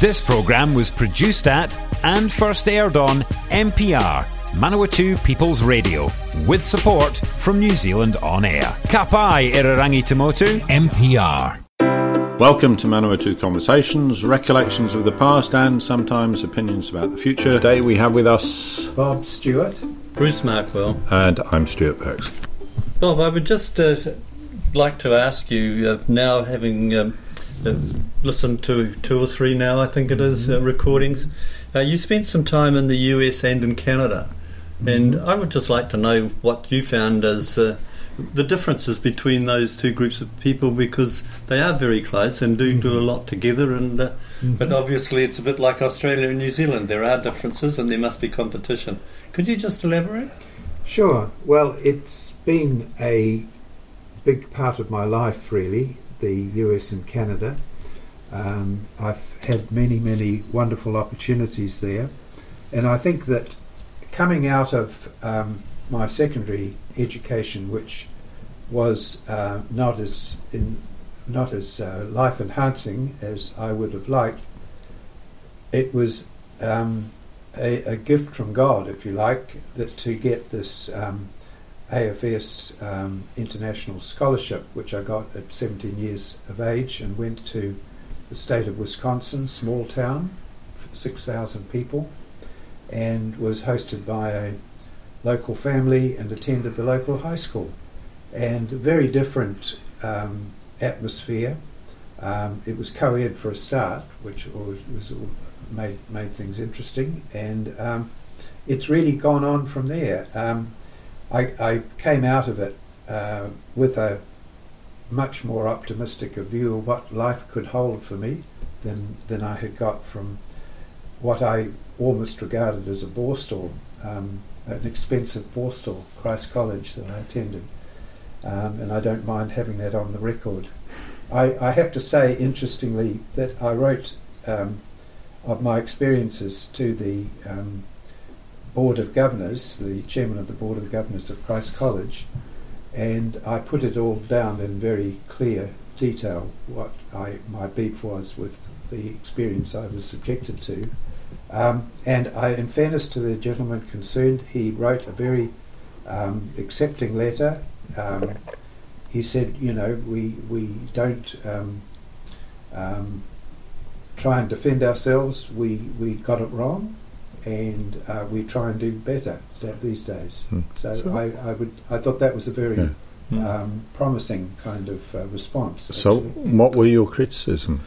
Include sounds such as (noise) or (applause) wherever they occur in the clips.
This programme was produced at and first aired on MPR, Manawatu People's Radio, with support from New Zealand On Air. Kapai Irarangi Tamotu, MPR. Welcome to Manawatu Conversations, recollections of the past and sometimes opinions about the future. Today we have with us Bob Stewart. Bruce Markwell. And I'm Stuart Perks. Bob, I would just uh, like to ask you, uh, now having um, uh, listened to two or three now, I think it is, uh, recordings, uh, you spent some time in the US and in Canada. And I would just like to know what you found as uh, the differences between those two groups of people because they are very close and do do a lot together. And uh, Mm-hmm. but obviously, it's a bit like Australia and New Zealand. There are differences, and there must be competition. Could you just elaborate? Sure. Well, it's been a big part of my life, really, the US and Canada. Um, I've had many, many wonderful opportunities there. And I think that coming out of um, my secondary education, which was uh, not as in, not as uh, life enhancing as I would have liked, it was um, a, a gift from God, if you like, that to get this um, AFS um, international scholarship, which I got at 17 years of age, and went to the state of Wisconsin, small town, 6,000 people, and was hosted by a local family and attended the local high school. And very different um, atmosphere. Um, it was co-ed for a start, which was, made made things interesting, and um, it's really gone on from there. Um, I, I came out of it uh, with a much more optimistic view of what life could hold for me than than I had got from what I almost regarded as a borstal, um, an expensive borstal, Christ College that I attended, um, and I don't mind having that on the record. I, I have to say, interestingly, that I wrote um, of my experiences to the um, Board of Governors, the chairman of the Board of Governors of Christ College, and I put it all down in very clear detail what I, my beef was with the experience I was subjected to. Um, and I, in fairness to the gentleman concerned, he wrote a very um, accepting letter. Um, he said, you know, we we don't um, um, try and defend ourselves. We we got it wrong, and uh, we try and do better these days. Hmm. So, So- I, I would I thought that was a very Yeah. Hmm. um, promising kind of uh, response. So, actually. what were your criticisms?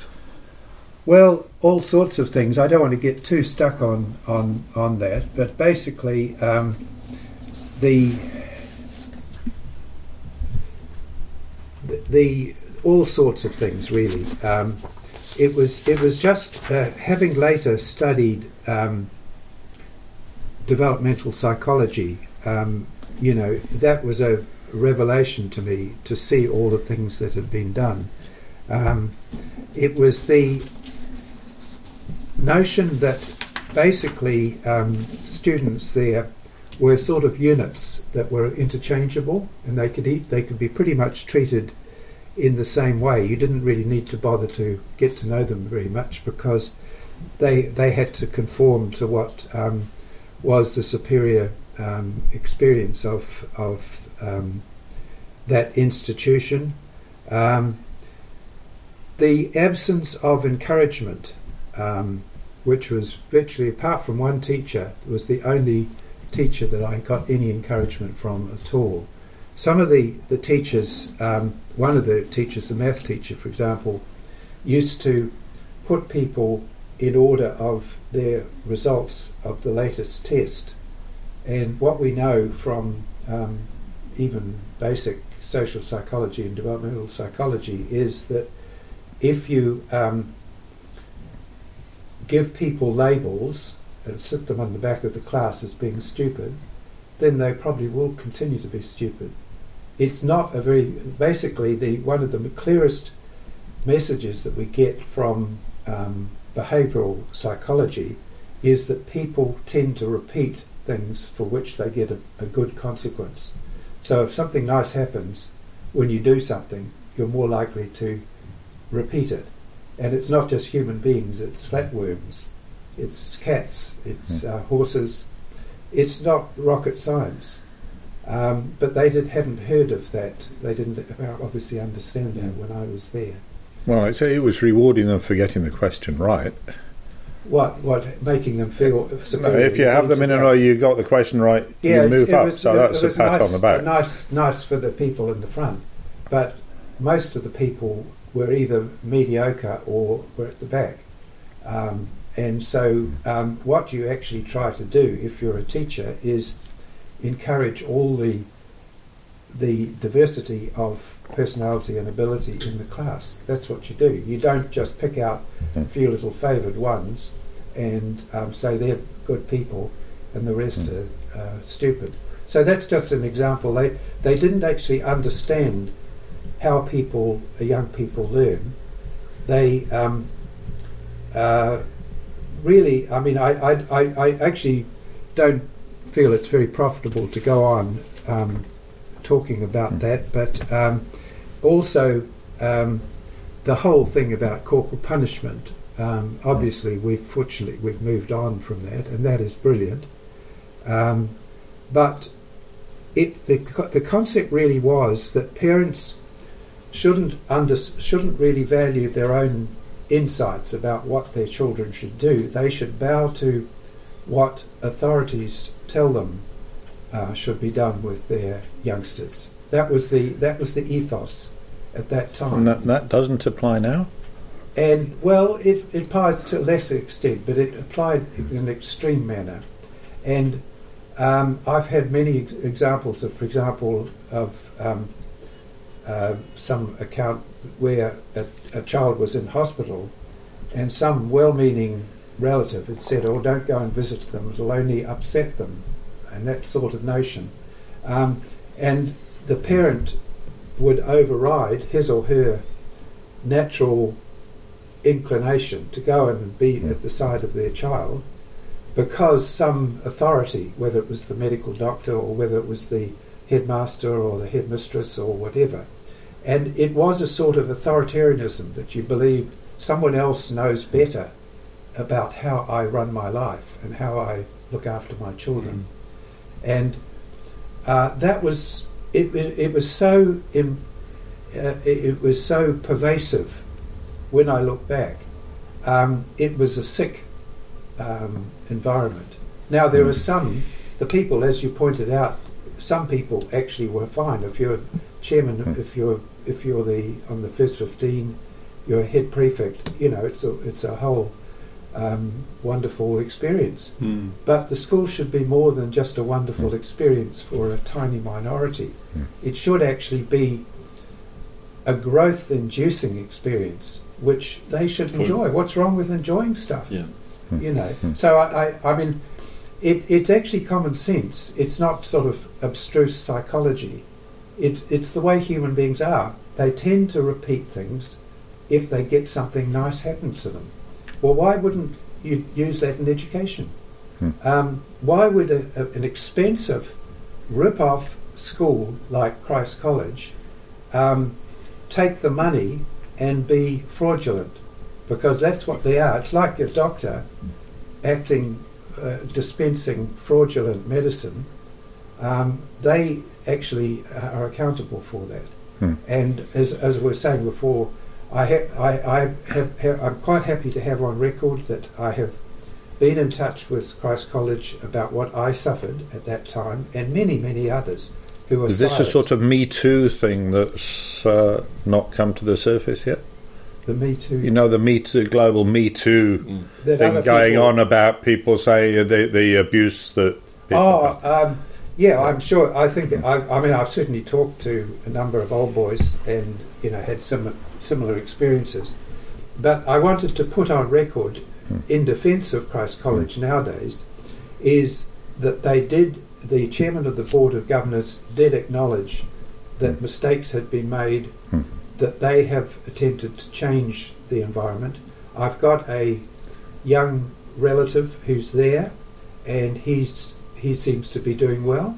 Well, all sorts of things. I don't want to get too stuck on on on that, but basically, um, the the, the all sorts of things really. Um, it was it was just uh, having later studied um, developmental psychology. Um, you know, that was a revelation to me to see all the things that had been done. Um, it was the notion that basically um, students there were sort of units that were interchangeable, and they could eat, they could be pretty much treated in the same way. You didn't really need to bother to get to know them very much because they they had to conform to what um, was the superior um, experience of of um, that institution. Um, the absence of encouragement, um, which was virtually apart from one teacher, was the only teacher that I got any encouragement from at all. Some of the the teachers, um, one of the teachers, the math teacher, for example, used to put people in order of their results of the latest test. And what we know from um, even basic social psychology and developmental psychology is that if you um, give people labels and sit them on the back of the class as being stupid, then they probably will continue to be stupid. It's not a very basically the one of the clearest messages that we get from um, behavioural psychology is that people tend to repeat things for which they get a, a good consequence. So if something nice happens when you do something, you're more likely to repeat it. And it's not just human beings, it's flatworms, it's cats, it's uh, horses. It's not rocket science. Um, but they did, hadn't heard of that. They didn't obviously understand that when I was there. Well, it's, it was rewarding them for getting the question right. What? What? Making them feel No, if you have them in a row, you got the question right, Yeah, you move up. was- so that's a pat nice, on the back. Nice, nice for the people in the front, but most of the people were either mediocre or were at the back. Um, and so, um, what you actually try to do, if you're a teacher, is encourage all the the diversity of personality and ability in the class. That's what you do. You don't just pick out a Hmm. few little favoured ones and um, say they're good people and the rest Hmm. are uh, stupid. So that's just an example. They they didn't actually understand how people, uh, young people, learn. They um, uh, really, I mean, I, I, I, I actually don't feel it's very profitable to go on um, talking about Mm. that, but um, also um, the whole thing about corporal punishment. Um, obviously, we've fortunately we've moved on from that, and that is brilliant. Um, but it the the concept really was that parents shouldn't under, shouldn't really value their own insights about what their children should do. They should bow to what authorities tell them uh, should be done with their youngsters. That was the that was the ethos at that time. And that, that doesn't apply now? And well, it, it applies to a lesser extent, but it applied in an extreme manner. And um, I've had many ex- examples of, for example, of um, uh, some account where a, a child was in hospital, and some well-meaning relative had said, "Oh, don't go and visit them; it'll only upset them," and that sort of notion. Um, and the parent would override his or her natural inclination to go and be at the side of their child because some authority, whether it was the medical doctor or whether it was the headmaster or the headmistress or whatever, and it was a sort of authoritarianism that you believed someone else knows better about how I run my life and how I look after my children. And uh, that was it, it, it was so im, uh, it, it was so pervasive when I look back. Um, it was a sick um, environment. Now there are some the people, as you pointed out, some people actually were fine. If you're chairman, Mm. if you're if you're the on the first fifteen, you're a head prefect. You know, it's a it's a whole um, wonderful experience. Mm. But the school should be more than just a wonderful experience for a tiny minority. Mm. It should actually be a growth inducing experience which they should For- enjoy. What's wrong with enjoying stuff? Yeah. You know. Mm. So I, I, I mean it, it's actually common sense. It's not sort of abstruse psychology. It, it's the way human beings are. They tend to repeat things if they get something nice happen to them. Well, why wouldn't you use that in education? Hmm. Um, why would a, a, an expensive rip-off school like Christ College um, take the money and be fraudulent? Because that's what they are. It's like a doctor acting, uh, dispensing fraudulent medicine. Um, they actually are accountable for that. Hmm. And as, as we were saying before, I, ha- I, I have, have, I'm quite happy to have on record that I have been in touch with Christ College about what I suffered at that time, and many, many others who were Is this a sort of Me Too thing that's uh, not come to the surface yet? the Me Too You know, the Me Too, global Me Too Mm. thing going people- on about people saying the, the abuse that people Oh, um, yeah, I'm sure. I think I, I mean I've certainly talked to a number of old boys and you know had some similar experiences, but I wanted to put on record Hmm. in defence of Christ College nowadays is that they did. The chairman of the board of governors did acknowledge that Hmm. mistakes had been made, Hmm. that they have attempted to change the environment. I've got a young relative who's there, and he's he seems to be doing well.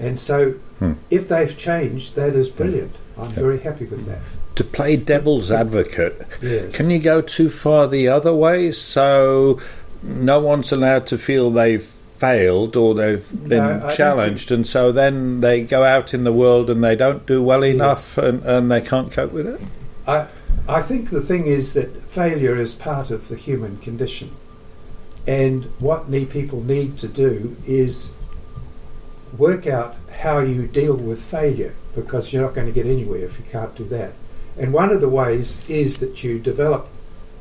And so, Hmm. if they've changed, that is brilliant. I'm Yeah. very happy with that. To play devil's advocate, Yes. can you go too far the other way? So no one's allowed to feel they've failed or they've been don't challenged, and so then they go out in the world and they don't do well Yes. enough, and, and they can't cope with it. I, I think the thing is that failure is part of the human condition. And what need, people need to do is work out how you deal with failure because you're not going to get anywhere if you can't do that. And one of the ways is that you develop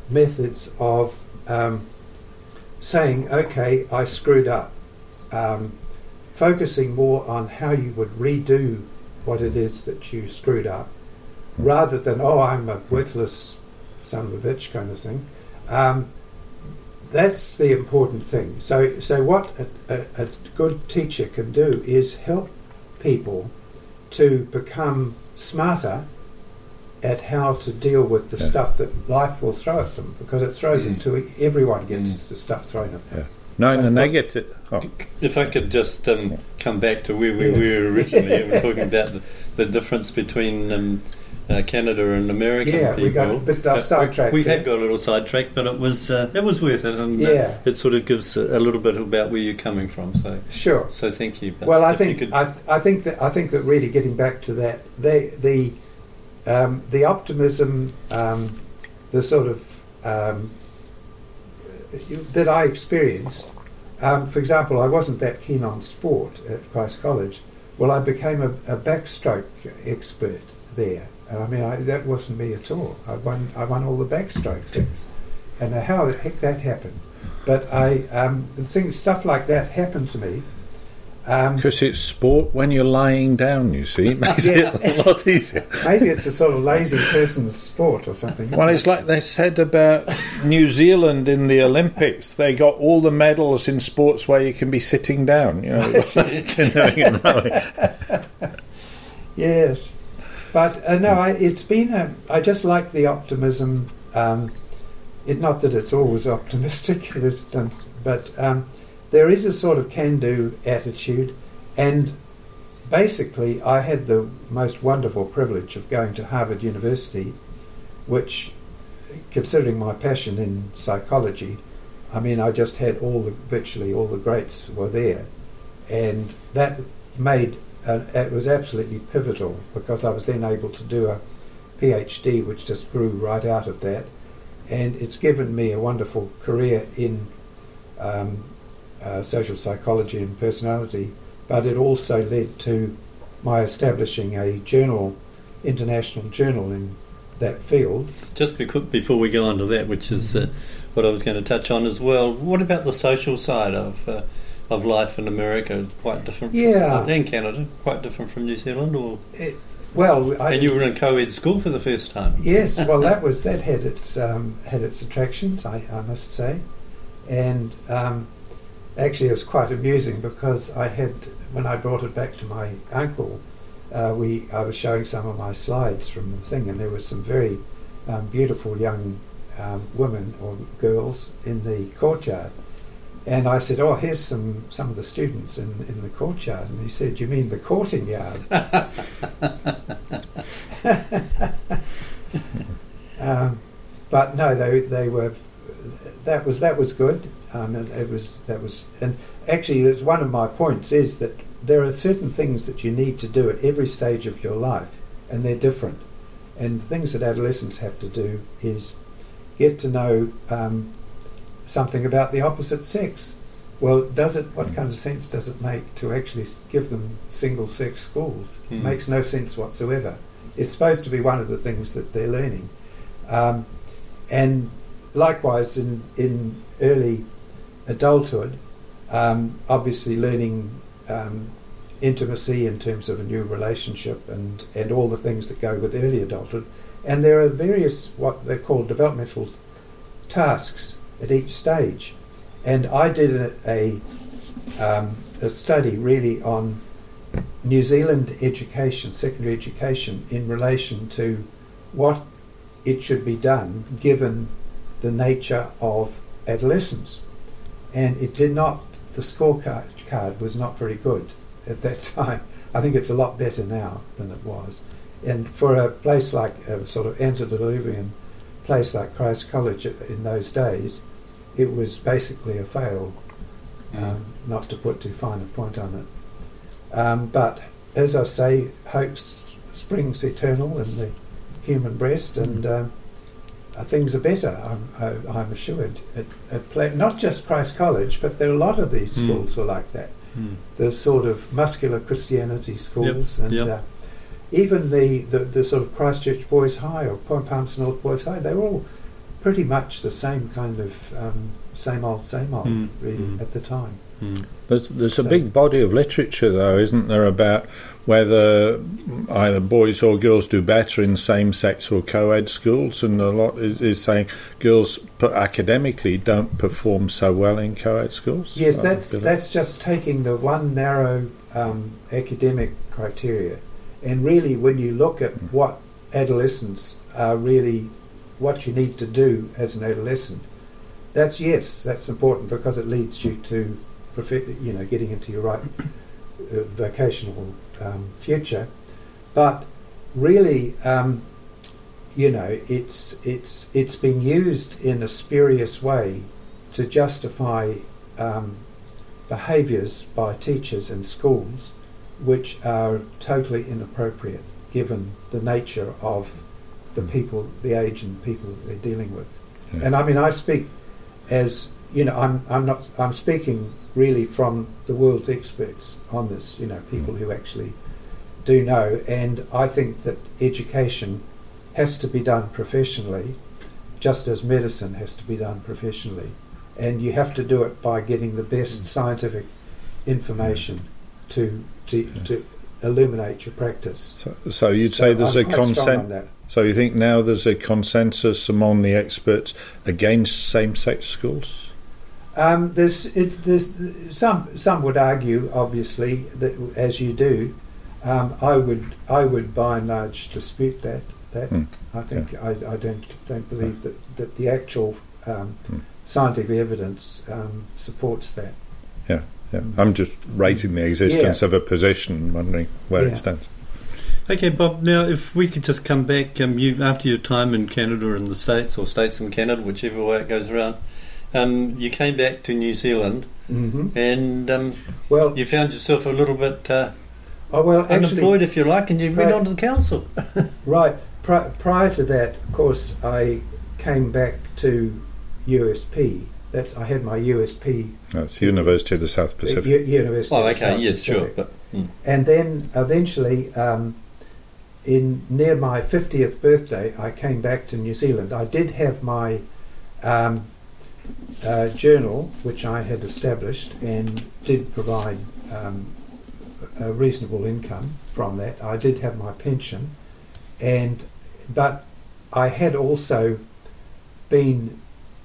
methods of um, saying, okay, I screwed up. Um, focusing more on how you would redo what it is that you screwed up rather than oh I'm a worthless son of a bitch kind of thing. Um, that's the important thing. So so what a, a, a good teacher can do is help people to become smarter at how to deal with the Yeah. stuff that life will throw at them because it throws it Mm. to everyone gets the stuff thrown at them. Knowing the I thought- negative. Oh, If I could just um, come back to where we Yes. were originally, we were (laughs) talking about the, the difference between um, uh, Canada and American Yeah, people. we got a bit Uh, sidetracked We there. had got a little sidetracked, but it was uh, it was worth it, and uh, Yeah. it sort of gives a, a little bit about where you're coming from. So, Sure. so thank you. But Well, I think could- I, th- I think that I think that really getting back to that, they, the um, the optimism, um, the sort of um, that I experienced. Um, for example, I wasn't that keen on sport at Christ College. Well, I became a, a backstroke expert there. And I mean, I, that wasn't me at all. I won I won all the backstroke things, and how the heck that happened. But I um, things stuff like that happened to me. Um, Because it's sport when you're lying down, you see. (laughs) It makes Yeah. it a lot easier. Maybe it's a sort of lazy person's sport or something. Well, it? it's like they said about New Zealand in the Olympics. They got all the medals in sports where you can be sitting down. You know, (laughs) (laughs) yes, but uh, no, I, it's been. A, I just like the optimism. Um, it not that it's always optimistic, but um, there is a sort of can-do attitude, and basically, I had the most wonderful privilege of going to Harvard University, which, considering my passion in psychology, I mean, I just had all the virtually all the greats were there, and that made uh, it was absolutely pivotal because I was then able to do a PhD, which just grew right out of that, and it's given me a wonderful career in um, uh, social psychology and personality. But it also led to my establishing a journal, international journal in that field. just before we go on to that, which is uh, what I was going to touch on as well. What about the social side of uh, of life in America? Quite different, from, Yeah. and Canada, quite different from New Zealand, or Well, I, and you were in co-ed school for the first time. yes, (laughs) well, that was that had its um, had its attractions, I, I must say, and um, actually it was quite amusing because I had when I brought it back to my uncle, uh, we I was showing some of my slides from the thing, and there was some very um, beautiful young um, women or girls in the courtyard. And I said, "Oh, here's some, some of the students in, in the courtyard." And he said, "You mean the courting yard?" (laughs) (laughs) um, but no, they they were that was that was good. Um, it, it was that was and actually, it's one of my points is that there are certain things that you need to do at every stage of your life, and they're different. And the things that adolescents have to do is get to know um, something about the opposite sex. Well, does it? What kind of sense does it make to actually give them single-sex schools? Hmm. Makes no sense whatsoever. It's supposed to be one of the things that they're learning, um, and likewise in in early adulthood, um, obviously learning um, intimacy in terms of a new relationship and and all the things that go with early adulthood, and there are various what they call developmental tasks at each stage, and I did a a, um, a study really on New Zealand education, secondary education, in relation to what it should be done given the nature of adolescence. And it did not, the scorecard card was not very good at that (laughs) time. I think it's a lot better now than it was. And for a place like a sort of antediluvian place like Christ College in those days, it was basically a fail, um, not to put too fine a point on it. Um, but as I say, hope springs eternal in the human breast, and um, uh, things are better. I'm, I, I'm assured. At, at play, not just Christ College, but there are a lot of these Mm. schools were like that. Mm. The sort of muscular Christianity schools, and yep. Uh, even the, the, the sort of Christchurch Boys High or Point Palmerston North Boys High, they were all pretty much the same kind of um, same old, same old, Mm, really, mm. at the time. Mm. There's, there's a big body of literature, though, isn't there, about whether either boys or girls do better in same sex or co ed schools, and a lot is, is saying girls academically don't perform so well in co ed schools. Yes, that's that's just taking the one narrow um, academic criteria, and really, when you look at what adolescents are really, what you need to do as an adolescent, that's yes, that's important because it leads you to, you know, getting into your right uh, vocational um, future, but really. Um, you know, it's it's it's being used in a spurious way to justify um, behaviours by teachers and schools which are totally inappropriate given the nature of the people, the age and people that they're dealing with. Yeah. And I mean, I speak as you know, I'm I'm not I'm speaking really from the world's experts on this. You know, people mm. who actually do know, and I think that education has to be done professionally, just as medicine has to be done professionally, and you have to do it by getting the best mm. scientific information mm. to to, to illuminate your practice. So, so you'd say So there's I'm a consent. So you think now there's a consensus among the experts against same-sex schools? Um, there's, it, there's some some would argue, obviously, that as you do, um, I would I would by and large dispute that. That Hmm. I think I, I don't don't believe that, that the actual um, Hmm. scientific evidence um, supports that. Yeah, yeah. I'm just raising the existence of a position, wondering where Yeah. it stands. Okay, Bob. Now, if we could just come back, um, you after your time in Canada and the States, or States and Canada, whichever way it goes around, um, you came back to New Zealand, Mm-hmm. and um, Well, you found yourself a little bit uh, oh well, actually, unemployed, if you like, and you went on to the council. (laughs) Right. Pri- prior to that, of course, I came back to USP. That's I had my USP That's University of the South Pacific. U- University. Oh, okay, South yes, sure, but mm. And then eventually, um, in near my fiftieth birthday, I came back to New Zealand. I did have my um, uh, journal, which I had established, and did provide um, a reasonable income from that. I did have my pension, and but I had also been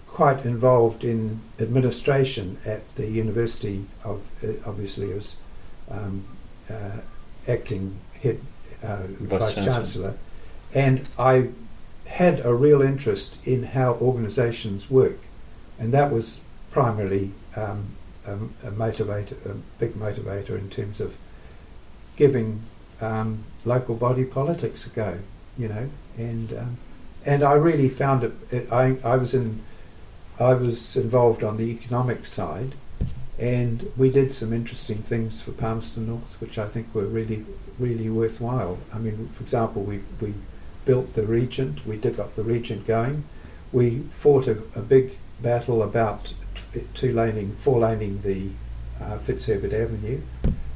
quite involved in administration at the University of uh, obviously as um, uh, acting head uh, Vice vice Chancellor. chancellor, and I had a real interest in how organisations work, and that was primarily um, a, a motivator, a big motivator in terms of giving um, local body politics a go, you know, and um, and I really found it. it I I was in, I was involved on the economic side, and we did some interesting things for Palmerston North, which I think were really really worthwhile. I mean, for example, we we built the Regent, we did got the Regent going, we fought a, a big battle about two laning, four laning the uh, Fitzherbert Avenue,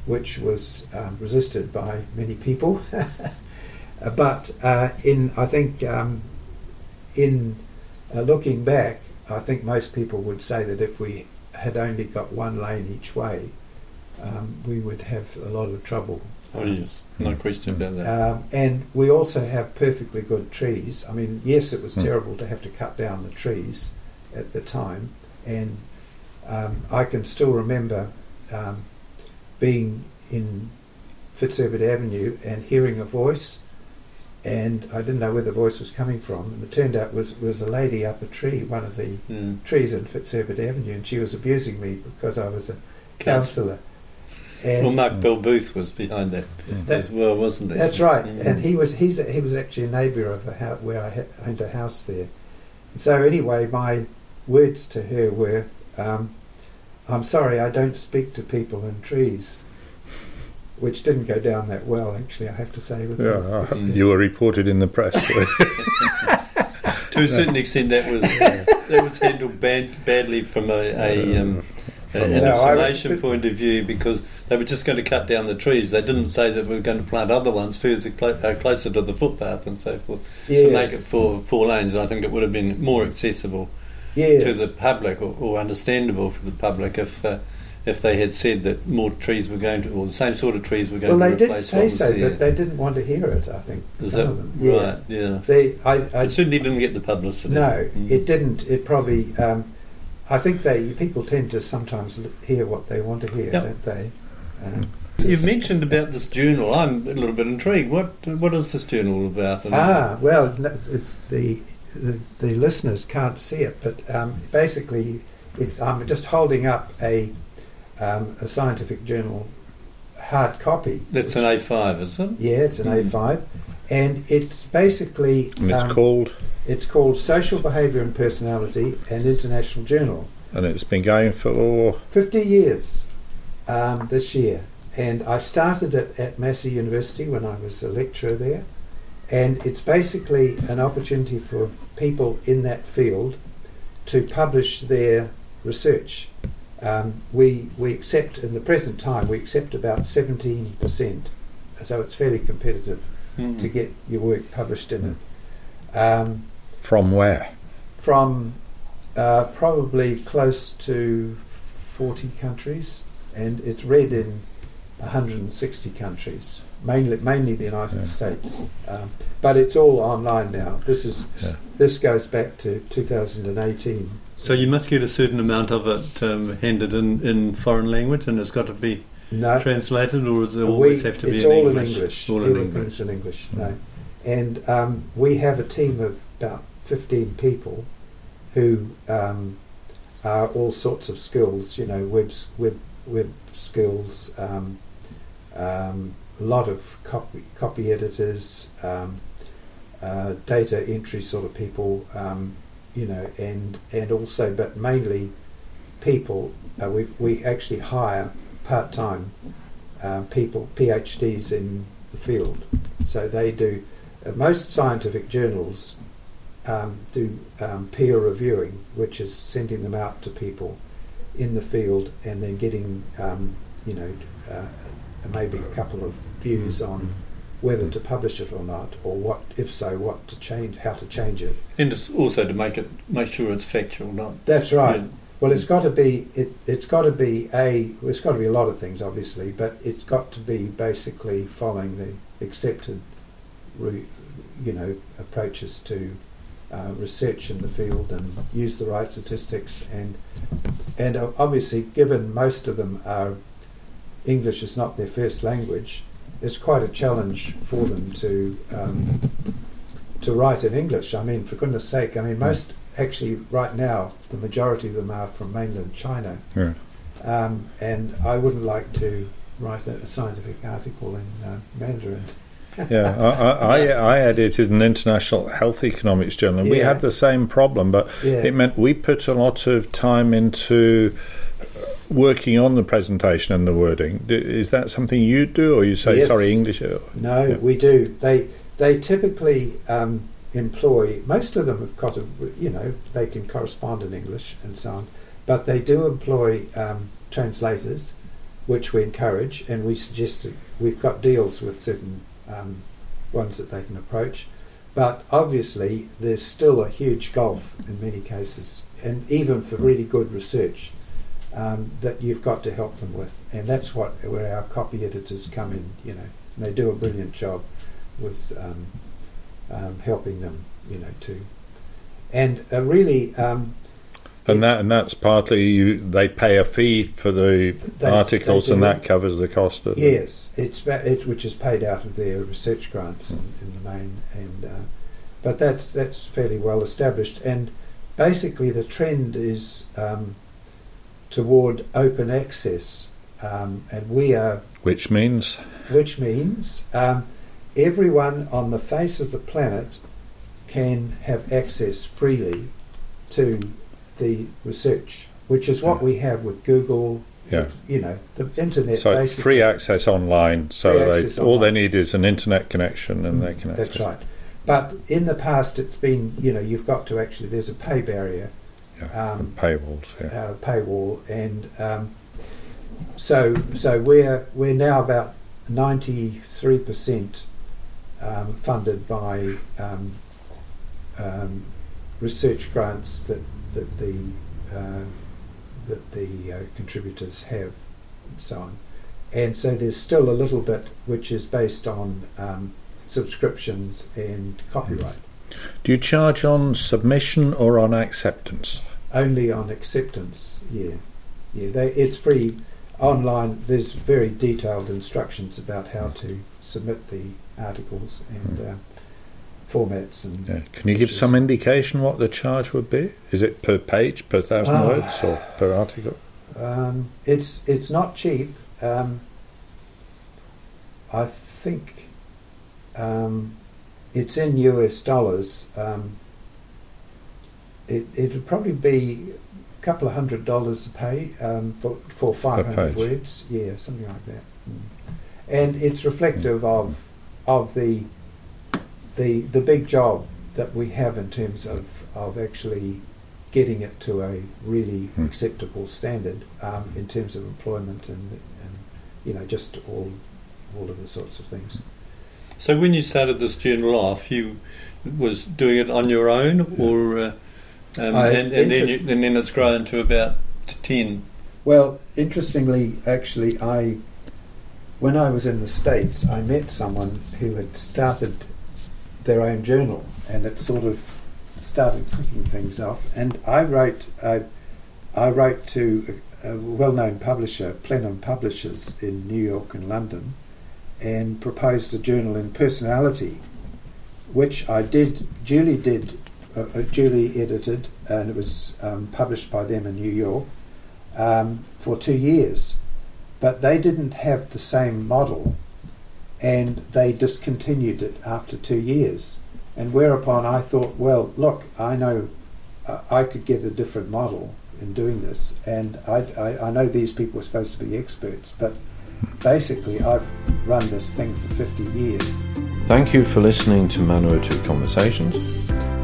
which was um, resisted by many people. (laughs) But uh, in I think um, in uh, looking back, I think most people would say that if we had only got one lane each way, um, we would have a lot of trouble. oh, yes, no question about that. Um, and we also have perfectly good trees. I mean, yes, it was Hmm. terrible to have to cut down the trees at the time, and um, I can still remember um, being in Fitzherbert Avenue and hearing a voice, and I didn't know where the voice was coming from, and it turned out it was was a lady up a tree, one of the Mm. trees in Fitzherbert Avenue, and she was abusing me because I was a councillor. And Well, Mark Bell Booth was behind that, That- as well, wasn't he? That's right, Mm. and he was he's he was actually a neighbour of a house where I ha- owned a house there. And So anyway, my words to her were, um, "I'm sorry, I don't speak to people in trees," which didn't go down that well, actually. I have to say. With Yeah, the- uh, with you were reported in the press. (laughs) to a certain extent, that was (laughs) that was handled bad, badly from a, a, um, a- an No, I information point of view because they were just going to cut down the trees. They didn't say that we were going to plant other ones further clo- uh, closer to the footpath and so forth to make it four four lanes. I think it would have been more accessible yes. to the public or, or understandable for the public if. Uh, if they had said that more trees were going to, or the same sort of trees were going well, to they did say so, there. but they didn't want to hear it. I think Is some that of them. Yeah. right? Yeah. They, I, I It certainly didn't get the publicity. No, Mm. it didn't. It probably. Um, I think they people tend to sometimes hear what they want to hear, Yep. don't they? Um, You've mentioned about this journal. I'm a little bit intrigued. What what is this journal about? Ah, well, it's the, the the listeners can't see it, but um, basically, it's I'm just holding up a um, a scientific journal hard copy. That's an A5, is it? Yeah, it's an Mm. A5, and it's basically and it's um, called, it's called Social Behaviour and Personality, an international journal. and it's been going for 50 years um, this year. And I started it at Massey University when I was a lecturer there. And it's basically an opportunity for people in that field to publish their research. Um, we, we accept, in the present time, we accept about 17%. So it's fairly competitive Mm. to get your work published in it. Um, from where? from uh, probably close to 40 countries, and it's read in 160 countries, mainly mainly the United Yeah. States. Um, but it's all online now. This is Yeah. this goes back to 2018. So you must get a certain amount of it um, handed in, in foreign language, and it's got to be No, translated, or does it we- always have to be it's in all English? in English. All in English. In English. No, and um, we have a team of about 15 people who um, are all sorts of skills. You know, web web web skills. A lot of copy copy editors, um, uh, data entry sort of people. Um, you know, and and also, but mainly people. Uh, we we actually hire part time uh, people, PhDs in the field. So they do, uh, most scientific journals um, do um, peer reviewing, which is sending them out to people in the field and then getting, um, you know, uh, maybe a couple of views on whether to publish it or not, or what, if so, what to change, how to change it. And it's also to make it make sure it's factual, not That's right. Yeah. Well, it's got to be it, it's got to be a it's got to be a lot of things, obviously, but it's got to be basically following the accepted, re, you know, approaches to uh, research in the field and use the right statistics and and obviously, given most of them are English is not their first language, it's quite a challenge for them to um, to write in English. I mean, for goodness sake, I mean most actually right now the majority of them are from mainland China, Yeah. um, and I wouldn't like to write a, a scientific article in uh, Mandarin. (laughs) yeah, I, I, I edited an international health economics journal, and we had the same problem, but Yeah, it meant we put a lot of time into working on the presentation and the wording, is that something you do, or you say, Yes. sorry, English? no, Yeah. we do. They they typically um, employ most of them have got a you know they can correspond in English and so on, but they do employ um, translators, which we encourage and we suggest we've got deals with certain um, ones that they can approach. But obviously, there's still a huge gulf in many cases, and even for really good research, um, that you've got to help them with, and that's what where our copy editors come in. You know, and they do a brilliant job with um, um, helping them. You know, to and uh, really. Um, And that and that's partly you. They pay a fee for the They- articles, they and that covers the cost of. Yes, it's, which is paid out of their research grants in, Mm. in the main, and uh, but that's that's fairly well established. And basically, the trend is um, toward open access um, and we are, Which means which means um, everyone on the face of the planet can have access freely to the research, which is what we have with Google. yeah. You know, the internet. So it's basically. free access online. So they, access all they need is an internet connection, and they can. That's right. But in the past, it's been you know you've got to actually there's a pay barrier, Yeah. um, Paywalls. Yeah. uh, paywall, and um, so so we're we're now about ninety three percent um, funded by um, um, research grants that that the uh, that the uh, contributors have, and so on. And so there's still a little bit which is based on um, subscriptions and copyright, Do you charge on submission or on acceptance? Only on acceptance. Yeah, yeah. They, it's free online. There's very detailed instructions about how to submit the articles and uh, formats and Yeah. Can you give some indication what the charge would be? Is it per page, per thousand Ah. words, or per article? Um, it's it's not cheap. Um, I think um, it's in US dollars. It it would probably be a couple of hundred dollars a pay um, for for five hundred words. Yeah, something like that. Mm. And it's reflective of of the the the big job that we have in terms of of actually getting it to a really Hmm. acceptable standard um, in terms of employment and, and you know just all all of the sorts of things. So when you started this journal off, you was doing it on your own, or uh, um, I and, and then you, and then it's grown to about t- ten. Well, interestingly, actually, I when I was in the states, I met someone who had started their own journal, and it sort of started cooking things up. And I wrote, uh, I wrote to a, a well-known publisher, Plenum Publishers in New York and London, and proposed a journal in personality, which I did, duly did, uh, duly edited, and it was um, published by them in New York um, for two years. But they didn't have the same model and they discontinued it after two years. And whereupon I thought, well, look, I know uh, I could get a different model in doing this, and I, I, I know these people are supposed to be experts, but basically I've run this thing for 50 years. Thank you for listening to Manawatu Conversations.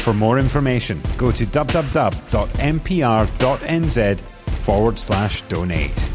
For more information, go to www.mpr.nz forward slash donate.